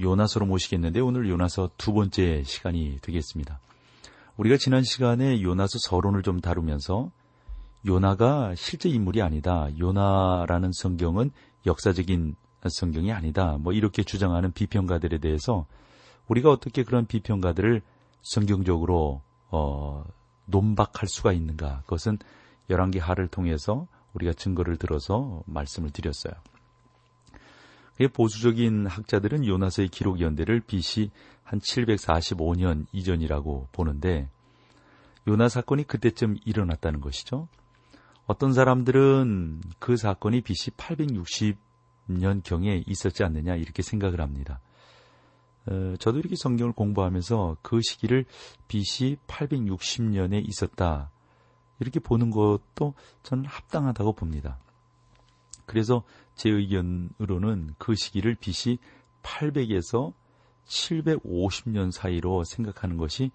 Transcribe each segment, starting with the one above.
요나서로 모시겠는데 오늘 요나서 두 번째 시간이 되겠습니다. 우리가 지난 시간에 요나서 서론을 좀 다루면서 요나가 실제 인물이 아니다. 요나라는 성경은 역사적인 성경이 아니다. 뭐 이렇게 주장하는 비평가들에 대해서 우리가 어떻게 그런 비평가들을 성경적으로 어, 논박할 수가 있는가? 그것은 열왕기 하를 통해서 우리가 증거를 들어서 말씀을 드렸어요. 보수적인 학자들은 요나서의 기록 연대를 BC 한 745년 이전이라고 보는데 요나 사건이 그때쯤 일어났다는 것이죠. 어떤 사람들은 그 사건이 BC 860년 경에 있었지 않느냐 이렇게 생각을 합니다. 어, 저도 이렇게 성경을 공부하면서 그 시기를 BC 860년에 있었다 이렇게 보는 것도 저는 합당하다고 봅니다. 그래서 제 의견으로는 그 시기를 BC 800에서 750년 사이로 생각하는 것이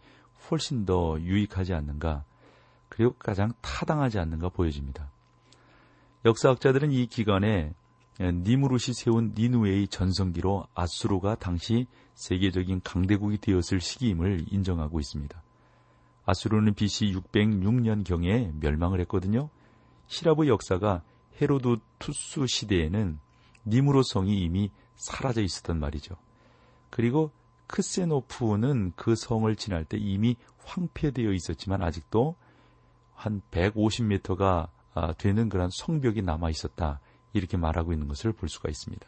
훨씬 더 유익하지 않는가, 그리고 가장 타당하지 않는가 보여집니다. 역사학자들은 이 기간에 니무롯이 세운 니누웨의 전성기로 아수르가 당시 세계적인 강대국이 되었을 시기임을 인정하고 있습니다. 아수르는 BC 606년경에 멸망을 했거든요. 시라브 역사가 헤로도투스 시대에는 니무로 성이 이미 사라져 있었단 말이죠. 그리고 크세노프는 그 성을 지날 때 이미 황폐되어 있었지만 아직도 한 150m가 아, 되는 그런 성벽이 남아 있었다. 이렇게 말하고 있는 것을 볼 수가 있습니다.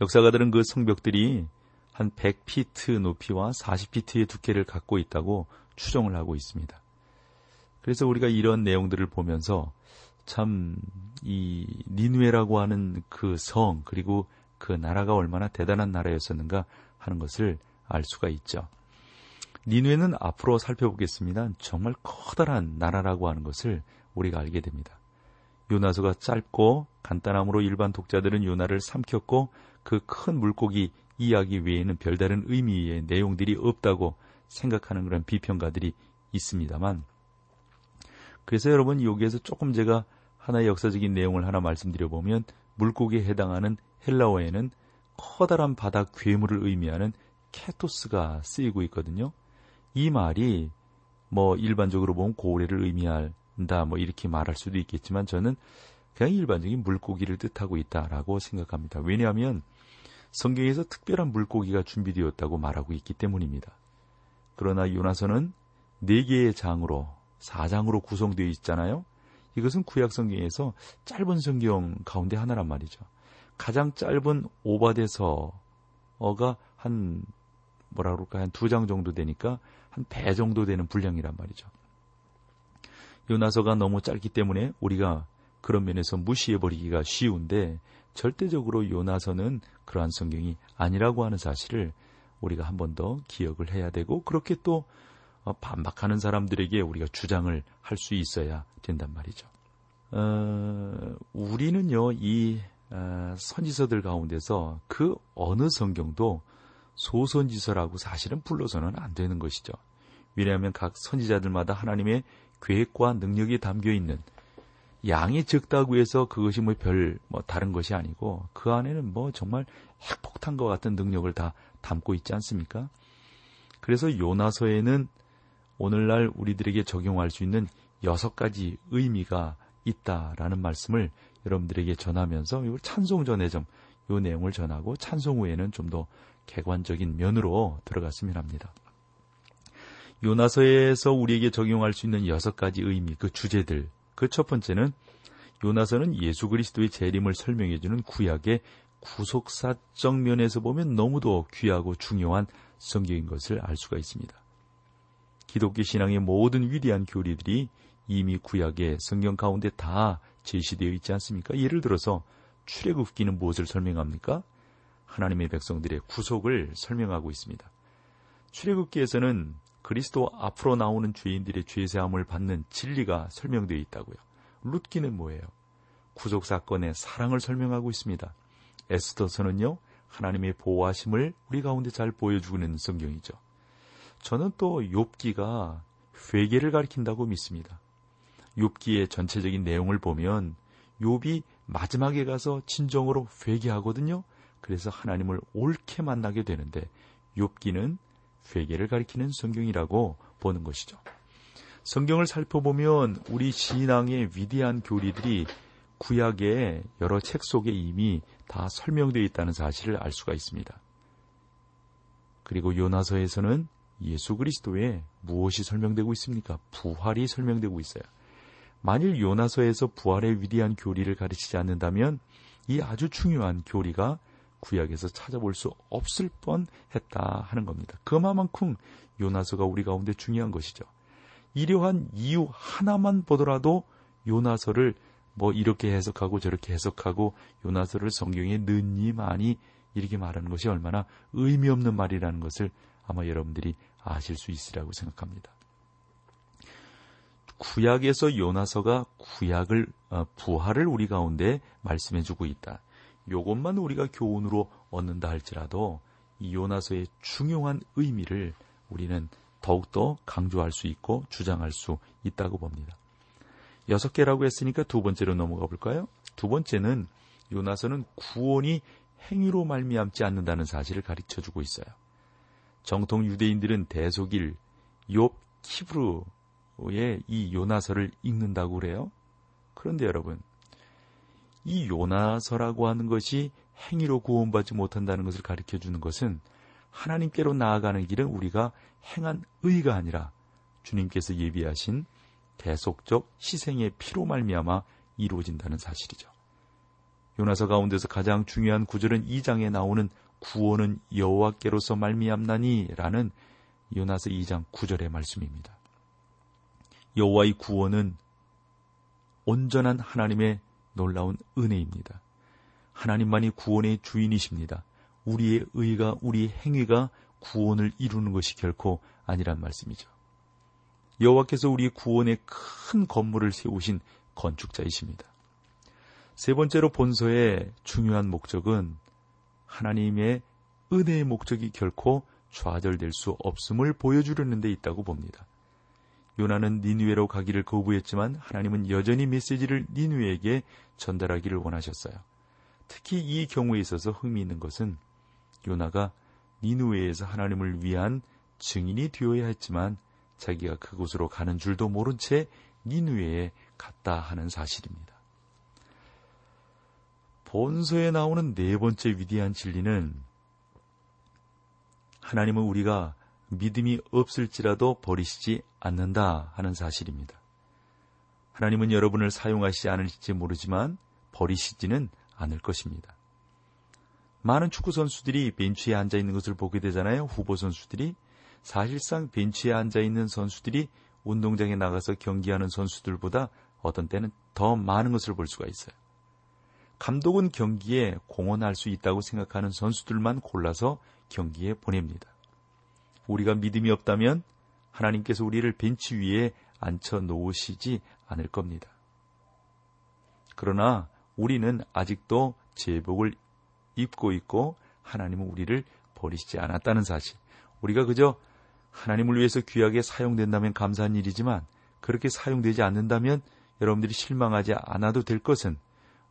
역사가들은 그 성벽들이 한 100피트 높이와 40피트의 두께를 갖고 있다고 추정을 하고 있습니다. 그래서 우리가 이런 내용들을 보면서 참 이 니누에라고 하는 그 성 그리고 그 나라가 얼마나 대단한 나라였었는가 하는 것을 알 수가 있죠. 니누에는 앞으로 살펴보겠습니다. 정말 커다란 나라라고 하는 것을 우리가 알게 됩니다. 요나서가 짧고 간단함으로 일반 독자들은 요나를 삼켰고 그 큰 물고기 이야기 외에는 별다른 의미의 내용들이 없다고 생각하는 그런 비평가들이 있습니다만 그래서 여러분 여기에서 조금 제가 하나의 역사적인 내용을 하나 말씀드려 보면 물고기에 해당하는 헬라어에는 커다란 바다 괴물을 의미하는 케토스가 쓰이고 있거든요. 이 말이 뭐 일반적으로 보면 고래를 의미한다 뭐 이렇게 말할 수도 있겠지만 저는 그냥 일반적인 물고기를 뜻하고 있다라고 생각합니다. 왜냐하면 성경에서 특별한 물고기가 준비되었다고 말하고 있기 때문입니다. 그러나 요나서는 네 개의 장으로 사장으로 구성되어 있잖아요. 이것은 구약 성경에서 짧은 성경 가운데 하나란 말이죠. 가장 짧은 오바데서어가 한 뭐라 그럴까 한 두 장 정도 되니까 한 배 정도 되는 분량이란 말이죠. 요나서가 너무 짧기 때문에 우리가 그런 면에서 무시해 버리기가 쉬운데 절대적으로 요나서는 그러한 성경이 아니라고 하는 사실을 우리가 한 번 더 기억을 해야 되고 그렇게 또 어, 반박하는 사람들에게 우리가 주장을 할 수 있어야 된단 말이죠. 어, 우리는요, 이 어, 선지서들 가운데서 그 어느 성경도 소선지서라고 사실은 불러서는 안 되는 것이죠. 왜냐하면 각 선지자들마다 하나님의 계획과 능력이 담겨 있는 양이 적다고 해서 그것이 뭐별뭐 다른 것이 아니고 그 안에는 뭐 정말 핵폭탄과 같은 능력을 다 담고 있지 않습니까? 그래서 요나서에는 오늘날 우리들에게 적용할 수 있는 여섯 가지 의미가 있다라는 말씀을 여러분들에게 전하면서 이 찬송 전에 좀이 내용을 전하고 찬송 후에는 좀 더 객관적인 면으로 들어갔으면 합니다. 요나서에서 우리에게 적용할 수 있는 여섯 가지 의미, 그 주제들. 그 첫 번째는 요나서는 예수 그리스도의 재림을 설명해주는 구약의 구속사적 면에서 보면 너무도 귀하고 중요한 성경인 것을 알 수가 있습니다. 기독교 신앙의 모든 위대한 교리들이 이미 구약의 성경 가운데 다 제시되어 있지 않습니까? 예를 들어서 출애굽기는 무엇을 설명합니까? 하나님의 백성들의 구속을 설명하고 있습니다. 출애굽기에서는 그리스도 앞으로 나오는 죄인들의 죄사함을 받는 진리가 설명되어 있다고요. 룻기는 뭐예요? 구속 사건의 사랑을 설명하고 있습니다. 에스더서는요. 하나님의 보호하심을 우리 가운데 잘 보여주고 있는 성경이죠. 저는 또 욥기가 회개를 가리킨다고 믿습니다. 욥기의 전체적인 내용을 보면 욥이 마지막에 가서 진정으로 회개하거든요. 그래서 하나님을 옳게 만나게 되는데 욥기는 회개를 가리키는 성경이라고 보는 것이죠. 성경을 살펴보면 우리 신앙의 위대한 교리들이 구약의 여러 책 속에 이미 다 설명되어 있다는 사실을 알 수가 있습니다. 그리고 요나서에서는 예수 그리스도의 무엇이 설명되고 있습니까? 부활이 설명되고 있어요. 만일 요나서에서 부활의 위대한 교리를 가르치지 않는다면 이 아주 중요한 교리가 구약에서 찾아볼 수 없을 뻔 했다 하는 겁니다. 그만큼 요나서가 우리 가운데 중요한 것이죠. 이러한 이유 하나만 보더라도 요나서를 뭐 이렇게 해석하고 저렇게 해석하고 요나서를 성경에 넣니 많이 이렇게 말하는 것이 얼마나 의미 없는 말이라는 것을 아마 여러분들이 아실 수 있으리라고 생각합니다. 구약에서 요나서가 구약을 어, 부활을 우리 가운데 말씀해주고 있다. 요것만 우리가 교훈으로 얻는다 할지라도 이 요나서의 중요한 의미를 우리는 더욱더 강조할 수 있고 주장할 수 있다고 봅니다. 여섯 개라고 했으니까 두 번째로 넘어가 볼까요? 두 번째는 요나서는 구원이 행위로 말미암지 않는다는 사실을 가르쳐 주고 있어요. 정통 유대인들은 대속일 욥 키브루의 이 요나서를 읽는다고 그래요. 그런데 여러분, 이 요나서라고 하는 것이 행위로 구원받지 못한다는 것을 가르쳐 주는 것은 하나님께로 나아가는 길은 우리가 행한 의가 아니라 주님께서 예비하신 대속적 희생의 피로 말미암아 이루어진다는 사실이죠. 요나서 가운데서 가장 중요한 구절은 2장에 나오는 구원은 여호와께로서 말미암나니라는 요나서 2장 9절의 말씀입니다. 여호와의 구원은 온전한 하나님의 놀라운 은혜입니다. 하나님만이 구원의 주인이십니다. 우리의 의가 우리의 행위가 구원을 이루는 것이 결코 아니란 말씀이죠. 여호와께서 우리의 구원의 큰 건물을 세우신 건축자이십니다. 세 번째로 본서의 중요한 목적은 하나님의 은혜의 목적이 결코 좌절될 수 없음을 보여주려는 데 있다고 봅니다. 요나는 니누에로 가기를 거부했지만 하나님은 여전히 메시지를 니누에게 전달하기를 원하셨어요. 특히 이 경우에 있어서 흥미있는 것은 요나가 니누에에서 하나님을 위한 증인이 되어야 했지만 자기가 그곳으로 가는 줄도 모른 채 니누에에 갔다 하는 사실입니다. 본서에 나오는 네 번째 위대한 진리는 하나님은 우리가 믿음이 없을지라도 버리시지 않는다 하는 사실입니다. 하나님은 여러분을 사용하시지 않을지 모르지만 버리시지는 않을 것입니다. 많은 축구 선수들이 벤치에 앉아 있는 것을 보게 되잖아요. 후보 선수들이 사실상 벤치에 앉아 있는 선수들이 운동장에 나가서 경기하는 선수들보다 어떤 때는 더 많은 것을 볼 수가 있어요. 감독은 경기에 공헌할 수 있다고 생각하는 선수들만 골라서 경기에 보냅니다. 우리가 믿음이 없다면 하나님께서 우리를 벤치 위에 앉혀 놓으시지 않을 겁니다. 그러나 우리는 아직도 제복을 입고 있고 하나님은 우리를 버리시지 않았다는 사실. 우리가 그저 하나님을 위해서 귀하게 사용된다면 감사한 일이지만 그렇게 사용되지 않는다면 여러분들이 실망하지 않아도 될 것은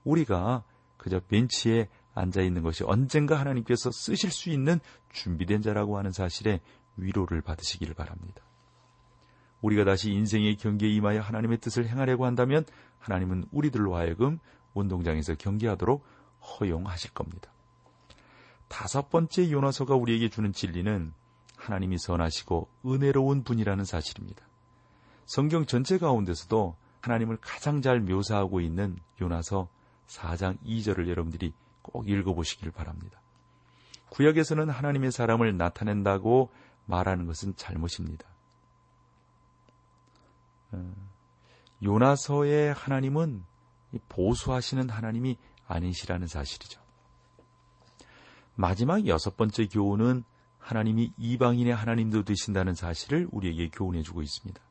우리가 그저 벤치에 앉아 있는 것이 언젠가 하나님께서 쓰실 수 있는 준비된 자라고 하는 사실에 위로를 받으시기를 바랍니다. 우리가 다시 인생의 경기에 임하여 하나님의 뜻을 행하려고 한다면 하나님은 우리들로 하여금 운동장에서 경기하도록 허용하실 겁니다. 다섯 번째 요나서가 우리에게 주는 진리는 하나님이 선하시고 은혜로운 분이라는 사실입니다. 성경 전체 가운데서도 하나님을 가장 잘 묘사하고 있는 요나서 4장 2절을 여러분들이 꼭 읽어보시길 바랍니다. 구약에서는 하나님의 사람을 나타낸다고 말하는 것은 잘못입니다. 어, 요나서의 하나님은 보수하시는 하나님이 아니시라는 사실이죠. 마지막 여섯 번째 교훈은 하나님이 이방인의 하나님도 되신다는 사실을 우리에게 교훈해 주고 있습니다.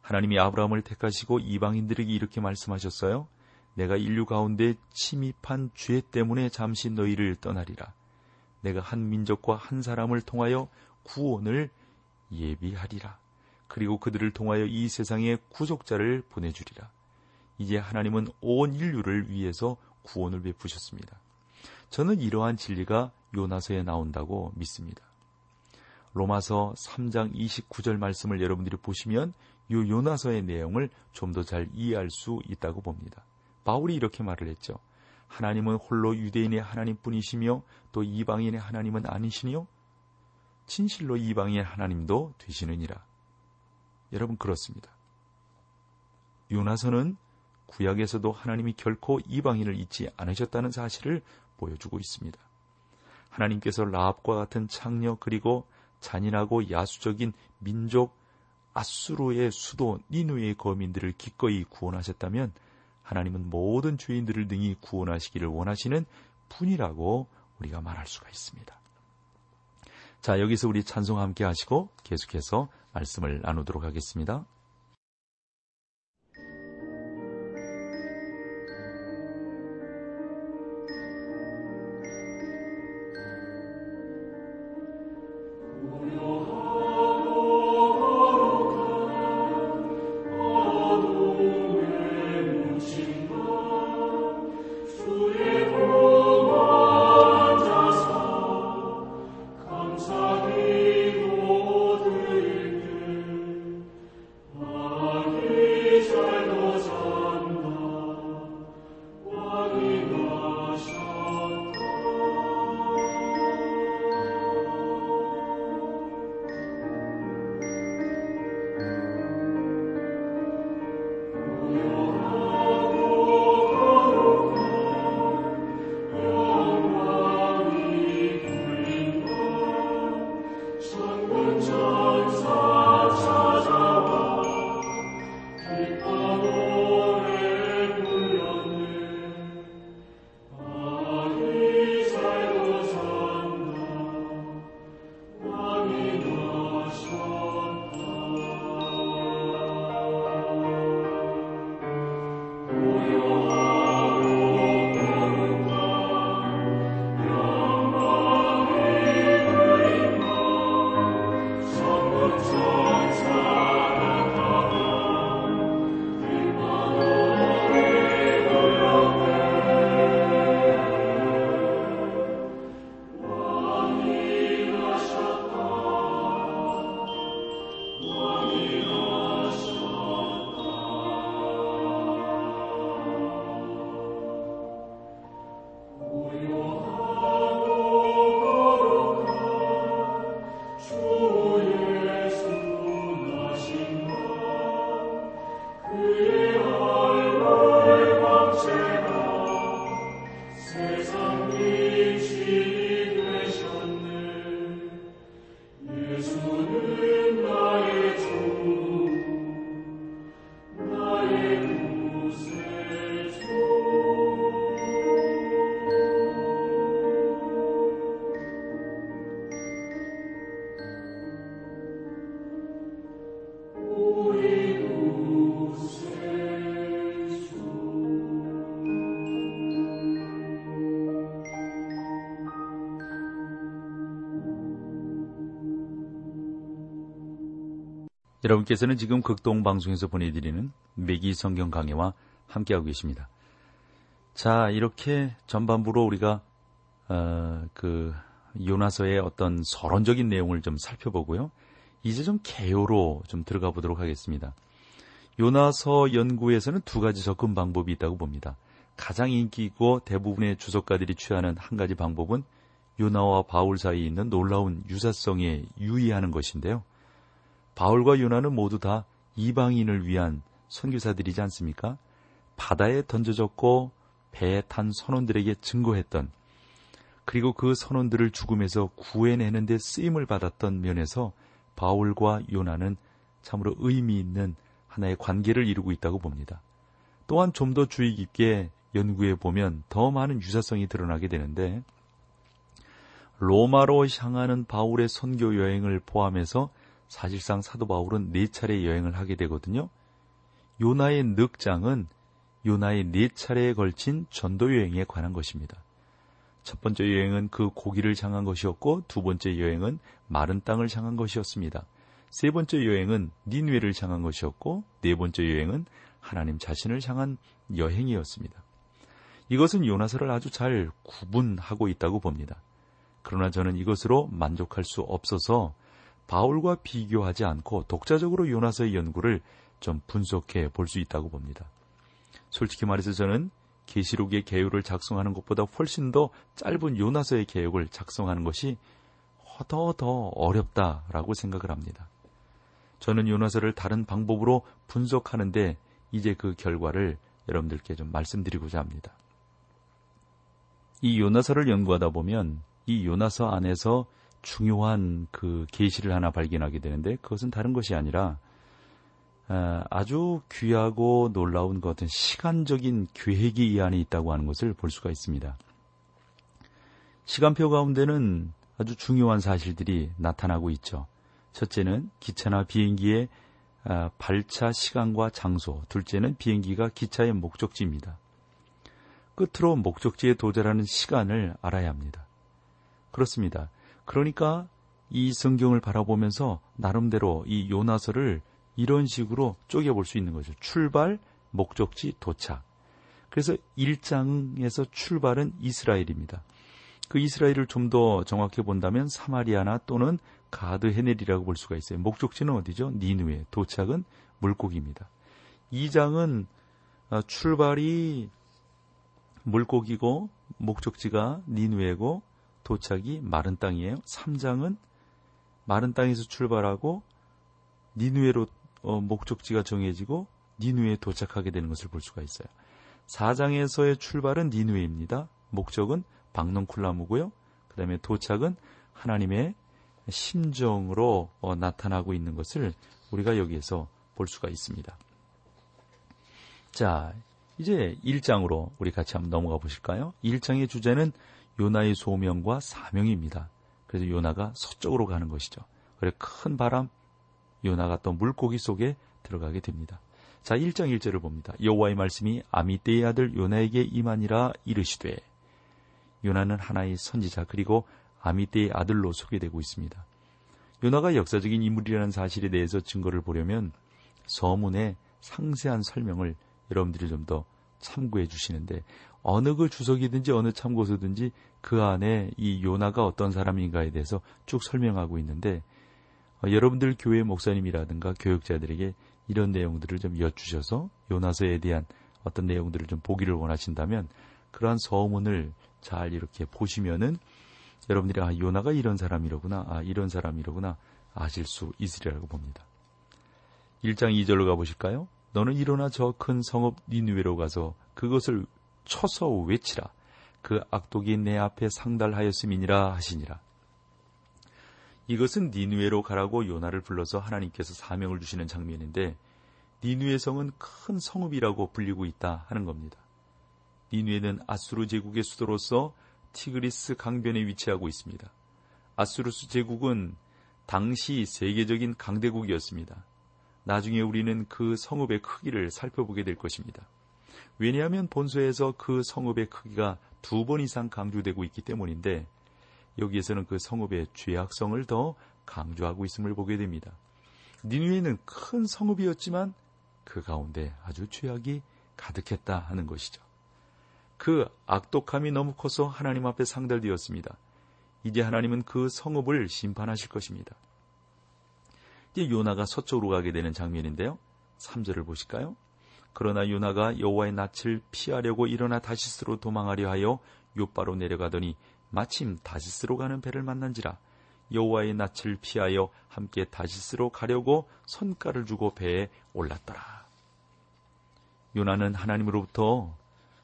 하나님이 아브라함을 택하시고 이방인들에게 이렇게 말씀하셨어요. 내가 인류 가운데 침입한 죄 때문에 잠시 너희를 떠나리라. 내가 한 민족과 한 사람을 통하여 구원을 예비하리라. 그리고 그들을 통하여 이 세상에 구속자를 보내주리라. 이제 하나님은 온 인류를 위해서 구원을 베푸셨습니다. 저는 이러한 진리가 요나서에 나온다고 믿습니다. 로마서 3장 29절 말씀을 여러분들이 보시면 이 요나서의 내용을 좀 더 잘 이해할 수 있다고 봅니다. 바울이 이렇게 말을 했죠. 하나님은 홀로 유대인의 하나님뿐이시며 또 이방인의 하나님은 아니시니요? 진실로 이방인의 하나님도 되시느니라. 여러분 그렇습니다. 요나서는 구약에서도 하나님이 결코 이방인을 잊지 않으셨다는 사실을 보여주고 있습니다. 하나님께서 라합과 같은 창녀 그리고 잔인하고 야수적인 민족 아수르의 수도 니누의 거민들을 기꺼이 구원하셨다면 하나님은 모든 주인들을 능히 구원하시기를 원하시는 분이라고 우리가 말할 수가 있습니다. 자, 여기서 우리 찬송 함께 하시고 계속해서 말씀을 나누도록 하겠습니다. 여러분께서는 지금 극동 방송에서 보내드리는 매기 성경 강해와 함께하고 계십니다. 자, 이렇게 전반부로 우리가 어, 그 요나서의 어떤 서론적인 내용을 좀 살펴보고요. 이제 좀 개요로 좀 들어가 보도록 하겠습니다. 요나서 연구에서는 두 가지 접근 방법이 있다고 봅니다. 가장 인기 있고 대부분의 주석가들이 취하는 한 가지 방법은 요나와 바울 사이에 있는 놀라운 유사성에 유의하는 것인데요. 바울과 요나는 모두 다 이방인을 위한 선교사들이지 않습니까? 바다에 던져졌고 배에 탄 선원들에게 증거했던 그리고 그 선원들을 죽음에서 구해내는 데 쓰임을 받았던 면에서 바울과 요나는 참으로 의미 있는 하나의 관계를 이루고 있다고 봅니다. 또한 좀 더 주의 깊게 연구해 보면 더 많은 유사성이 드러나게 되는데 로마로 향하는 바울의 선교 여행을 포함해서 사실상 사도 바울은 네 차례 여행을 하게 되거든요. 요나의 늑장은 요나의 네 차례에 걸친 전도 여행에 관한 것입니다. 첫 번째 여행은 그 고기를 향한 것이었고 두 번째 여행은 마른 땅을 향한 것이었습니다. 세 번째 여행은 니누에를 향한 것이었고 네 번째 여행은 하나님 자신을 향한 여행이었습니다. 이것은 요나서를 아주 잘 구분하고 있다고 봅니다. 그러나 저는 이것으로 만족할 수 없어서 바울과 비교하지 않고 독자적으로 요나서의 연구를 좀 분석해 볼 수 있다고 봅니다. 솔직히 말해서 저는 계시록의 개요를 작성하는 것보다 훨씬 더 짧은 요나서의 개요를 작성하는 것이 더더 어렵다라고 생각을 합니다. 저는 요나서를 다른 방법으로 분석하는데 이제 그 결과를 여러분들께 좀 말씀드리고자 합니다. 이 요나서를 연구하다 보면 이 요나서 안에서 중요한 그 계시를 하나 발견하게 되는데 그것은 다른 것이 아니라 아, 아주 귀하고 놀라운 것 같은 시간적인 계획이 이 안에 있다고 하는 것을 볼 수가 있습니다. 시간표 가운데는 아주 중요한 사실들이 나타나고 있죠. 첫째는 기차나 비행기의 아, 발차 시간과 장소, 둘째는 비행기가 기차의 목적지입니다. 끝으로 목적지에 도달하는 시간을 알아야 합니다. 그렇습니다. 그러니까 이 성경을 바라보면서 나름대로 이 요나서를 이런 식으로 쪼개볼 수 있는 거죠. 출발, 목적지, 도착. 그래서 1장에서 출발은 이스라엘입니다. 그 이스라엘을 좀 더 정확히 본다면 사마리아나 또는 가드 헤넬이라고 볼 수가 있어요. 목적지는 어디죠? 니누에. 도착은 물고기입니다. 2장은 어, 출발이 물고기고 목적지가 니누에고 도착이 마른 땅이에요. 3장은 마른 땅에서 출발하고 니누에로 어, 목적지가 정해지고 니누에 도착하게 되는 것을 볼 수가 있어요. 4장에서의 출발은 니누에입니다. 목적은 박농쿨라무고요. 그 다음에 도착은 하나님의 심정으로 어, 나타나고 있는 것을 우리가 여기에서 볼 수가 있습니다. 자, 이제 1장으로 우리 같이 한번 넘어가 보실까요? 1장의 주제는 요나의 소명과 사명입니다. 그래서 요나가 서쪽으로 가는 것이죠. 그래 큰 바람, 요나가 또 물고기 속에 들어가게 됩니다. 자, 1장 1절을 봅니다. 여호와의 말씀이 아미떼의 아들 요나에게 임하니라 이르시되 요나는 하나의 선지자 그리고 아미떼의 아들로 소개되고 있습니다. 요나가 역사적인 인물이라는 사실에 대해서 증거를 보려면 서문의 상세한 설명을 여러분들이 좀 더 참고해 주시는데 어느 그 주석이든지 어느 참고서든지 그 안에 이 요나가 어떤 사람인가에 대해서 쭉 설명하고 있는데 어, 여러분들 교회 목사님이라든가 교육자들에게 이런 내용들을 좀 여쭈셔서 요나서에 대한 어떤 내용들을 좀 보기를 원하신다면 그러한 서문을 잘 이렇게 보시면은 여러분들이 아 요나가 이런 사람이로구나 아 이런 사람이로구나 아실 수 있으리라고 봅니다. 1장 2절로 가보실까요? 너는 일어나 저 큰 성읍 니누웨로 가서 그것을 쳐서 외치라. 그 악독이 내 앞에 상달하였음이니라 하시니라. 이것은 니누에로 가라고 요나를 불러서 하나님께서 사명을 주시는 장면인데 니누의 성은 큰 성읍이라고 불리고 있다 하는 겁니다. 니누에는 아수르 제국의 수도로서 티그리스 강변에 위치하고 있습니다. 아수르스 제국은 당시 세계적인 강대국이었습니다. 나중에 우리는 그 성읍의 크기를 살펴보게 될 것입니다. 왜냐하면 본서에서 그 성읍의 크기가 두 번 이상 강조되고 있기 때문인데 여기에서는 그 성읍의 죄악성을 더 강조하고 있음을 보게 됩니다. 니누에는 큰 성읍이었지만 그 가운데 아주 죄악이 가득했다 하는 것이죠. 그 악독함이 너무 커서 하나님 앞에 상달되었습니다. 이제 하나님은 그 성읍을 심판하실 것입니다. 이제 요나가 서쪽으로 가게 되는 장면인데요. 3절을 보실까요? 그러나 요나가 여호와의 낯을 피하려고 일어나 다시스로 도망하려 하여 요바로 내려가더니 마침 다시스로 가는 배를 만난지라 여호와의 낯을 피하여 함께 다시스로 가려고 선가를 주고 배에 올랐더라. 요나는 하나님으로부터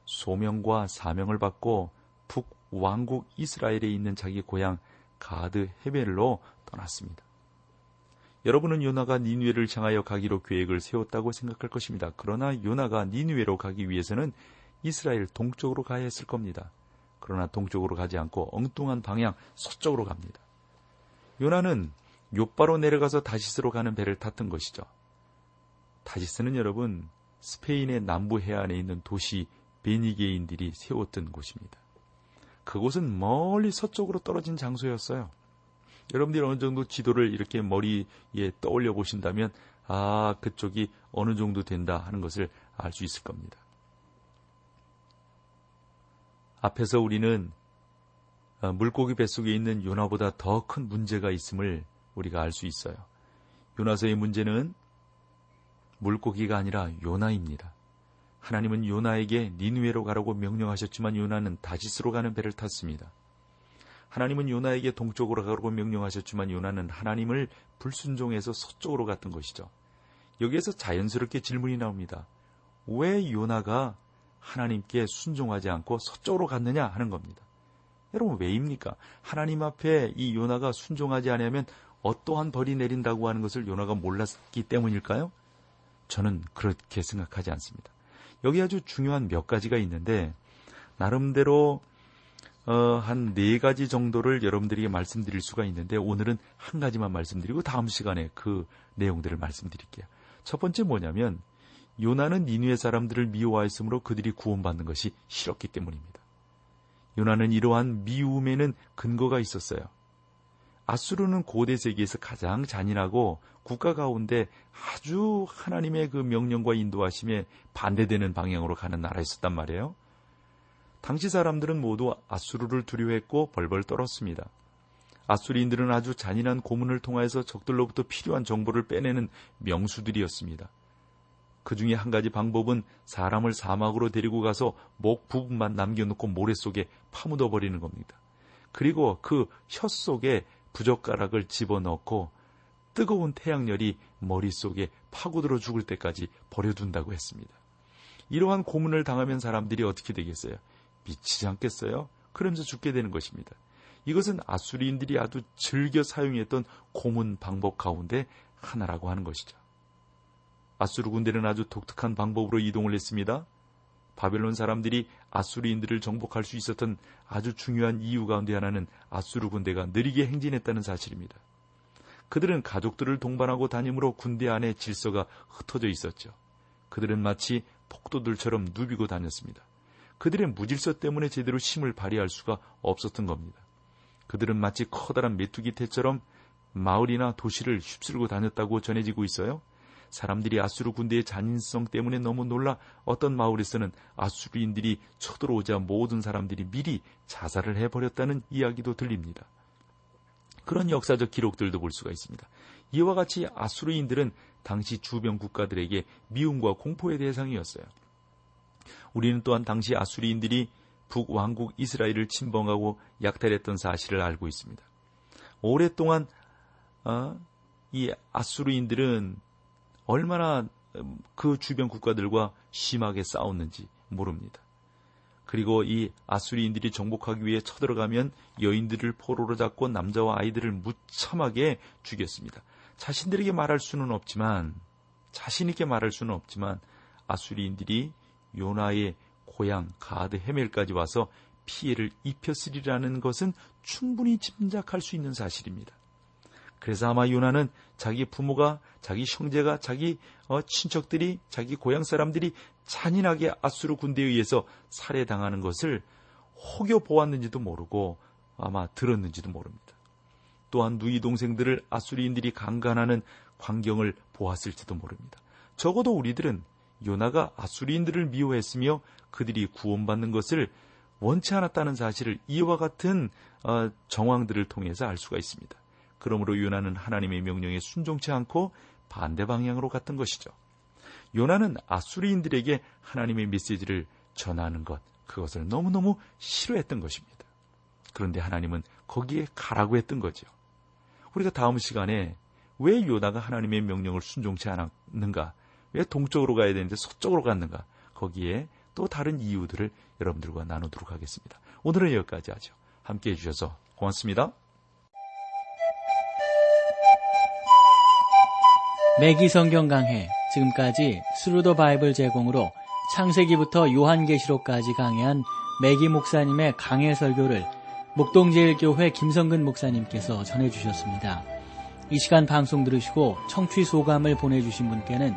소명과 사명을 받고 북 왕국 이스라엘에 있는 자기 고향 가드 헤벨로 떠났습니다. 여러분은 요나가 니누에를 향하여 가기로 계획을 세웠다고 생각할 것입니다. 그러나 요나가 니누에로 가기 위해서는 이스라엘 동쪽으로 가야 했을 겁니다. 그러나 동쪽으로 가지 않고 엉뚱한 방향 서쪽으로 갑니다. 요나는 요바로 내려가서 다시스로 가는 배를 탔던 것이죠. 다시스는 여러분 스페인의 남부 해안에 있는 도시 베니게인들이 세웠던 곳입니다. 그곳은 멀리 서쪽으로 떨어진 장소였어요. 여러분들이 어느 정도 지도를 이렇게 머리에 떠올려 보신다면 아 그쪽이 어느 정도 된다 하는 것을 알 수 있을 겁니다. 앞에서 우리는 어, 물고기 뱃속에 있는 요나보다 더 큰 문제가 있음을 우리가 알 수 있어요. 요나서의 문제는 물고기가 아니라 요나입니다. 하나님은 요나에게 니누에로 가라고 명령하셨지만 요나는 다시스로 가는 배를 탔습니다. 하나님은 요나에게 동쪽으로 가라고 명령하셨지만 요나는 하나님을 불순종해서 서쪽으로 갔던 것이죠. 여기에서 자연스럽게 질문이 나옵니다. 왜 요나가 하나님께 순종하지 않고 서쪽으로 갔느냐 하는 겁니다. 여러분 왜입니까? 하나님 앞에 이 요나가 순종하지 않으면 어떠한 벌이 내린다고 하는 것을 요나가 몰랐기 때문일까요? 저는 그렇게 생각하지 않습니다. 여기 아주 중요한 몇 가지가 있는데 나름대로 어, 한 네 가지 정도를 여러분들에게 말씀드릴 수가 있는데 오늘은 한 가지만 말씀드리고 다음 시간에 그 내용들을 말씀드릴게요. 첫 번째 뭐냐면 요나는 니누의 사람들을 미워하였으므로 그들이 구원받는 것이 싫었기 때문입니다. 요나는 이러한 미움에는 근거가 있었어요. 아수르는 고대 세계에서 가장 잔인하고 국가 가운데 아주 하나님의 그 명령과 인도하심에 반대되는 방향으로 가는 나라였었단 말이에요. 당시 사람들은 모두 아수르를 두려워했고 벌벌 떨었습니다. 아수리인들은 아주 잔인한 고문을 통하여서 적들로부터 필요한 정보를 빼내는 명수들이었습니다. 그 중에 한 가지 방법은 사람을 사막으로 데리고 가서 목 부분만 남겨놓고 모래 속에 파묻어 버리는 겁니다. 그리고 그 혀 속에 부젓가락을 집어넣고 뜨거운 태양열이 머릿속에 파고들어 죽을 때까지 버려둔다고 했습니다. 이러한 고문을 당하면 사람들이 어떻게 되겠어요? 미치지 않겠어요? 그러면서 죽게 되는 것입니다. 이것은 아수리인들이 아주 즐겨 사용했던 고문 방법 가운데 하나라고 하는 것이죠. 아수르 군대는 아주 독특한 방법으로 이동을 했습니다. 바벨론 사람들이 아수리인들을 정복할 수 있었던 아주 중요한 이유 가운데 하나는 아수르 군대가 느리게 행진했다는 사실입니다. 그들은 가족들을 동반하고 다니므로 군대 안에 질서가 흩어져 있었죠. 그들은 마치 폭도들처럼 누비고 다녔습니다. 그들의 무질서 때문에 제대로 힘을 발휘할 수가 없었던 겁니다. 그들은 마치 커다란 메뚜기 태처럼 마을이나 도시를 휩쓸고 다녔다고 전해지고 있어요. 사람들이 아수르 군대의 잔인성 때문에 너무 놀라 어떤 마을에서는 아수르인들이 쳐들어오자 모든 사람들이 미리 자살을 해버렸다는 이야기도 들립니다. 그런 역사적 기록들도 볼 수가 있습니다. 이와 같이 아수르인들은 당시 주변 국가들에게 미움과 공포의 대상이었어요. 우리는 또한 당시 아수리인들이 북왕국 이스라엘을 침범하고 약탈했던 사실을 알고 있습니다. 오랫동안 어, 이 아수르인들은 얼마나 음, 그 주변 국가들과 심하게 싸웠는지 모릅니다. 그리고 이 아수리인들이 정복하기 위해 쳐들어가면 여인들을 포로로 잡고 남자와 아이들을 무참하게 죽였습니다. 자신들에게 말할 수는 없지만 자신있게 말할 수는 없지만 아수리인들이 요나의 고향 가드 헤멜까지 와서 피해를 입혔으리라는 것은 충분히 짐작할 수 있는 사실입니다. 그래서 아마 요나는 자기 부모가, 자기 형제가, 자기 어, 친척들이, 자기 고향 사람들이 잔인하게 아수르 군대에 의해서 살해당하는 것을 혹여 보았는지도 모르고 아마 들었는지도 모릅니다. 또한 누이 동생들을 아수리인들이 강간하는 광경을 보았을지도 모릅니다. 적어도 우리들은 요나가 아수리인들을 미워했으며 그들이 구원받는 것을 원치 않았다는 사실을 이와 같은 어, 정황들을 통해서 알 수가 있습니다. 그러므로 요나는 하나님의 명령에 순종치 않고 반대 방향으로 갔던 것이죠. 요나는 아수리인들에게 하나님의 메시지를 전하는 것, 그것을 너무너무 싫어했던 것입니다. 그런데 하나님은 거기에 가라고 했던 거죠. 우리가 다음 시간에 왜 요나가 하나님의 명령을 순종치 않았는가? 왜 동쪽으로 가야 되는데 서쪽으로 갔는가? 거기에 또 다른 이유들을 여러분들과 나누도록 하겠습니다. 오늘은 여기까지 하죠. 함께 해주셔서 고맙습니다. 매기 성경 강해 지금까지 Thru the Bible 제공으로 창세기부터 요한계시록까지 강해한 매기 목사님의 강해 설교를 목동제일교회 김성근 목사님께서 전해주셨습니다. 이 시간 방송 들으시고 청취 소감을 보내주신 분께는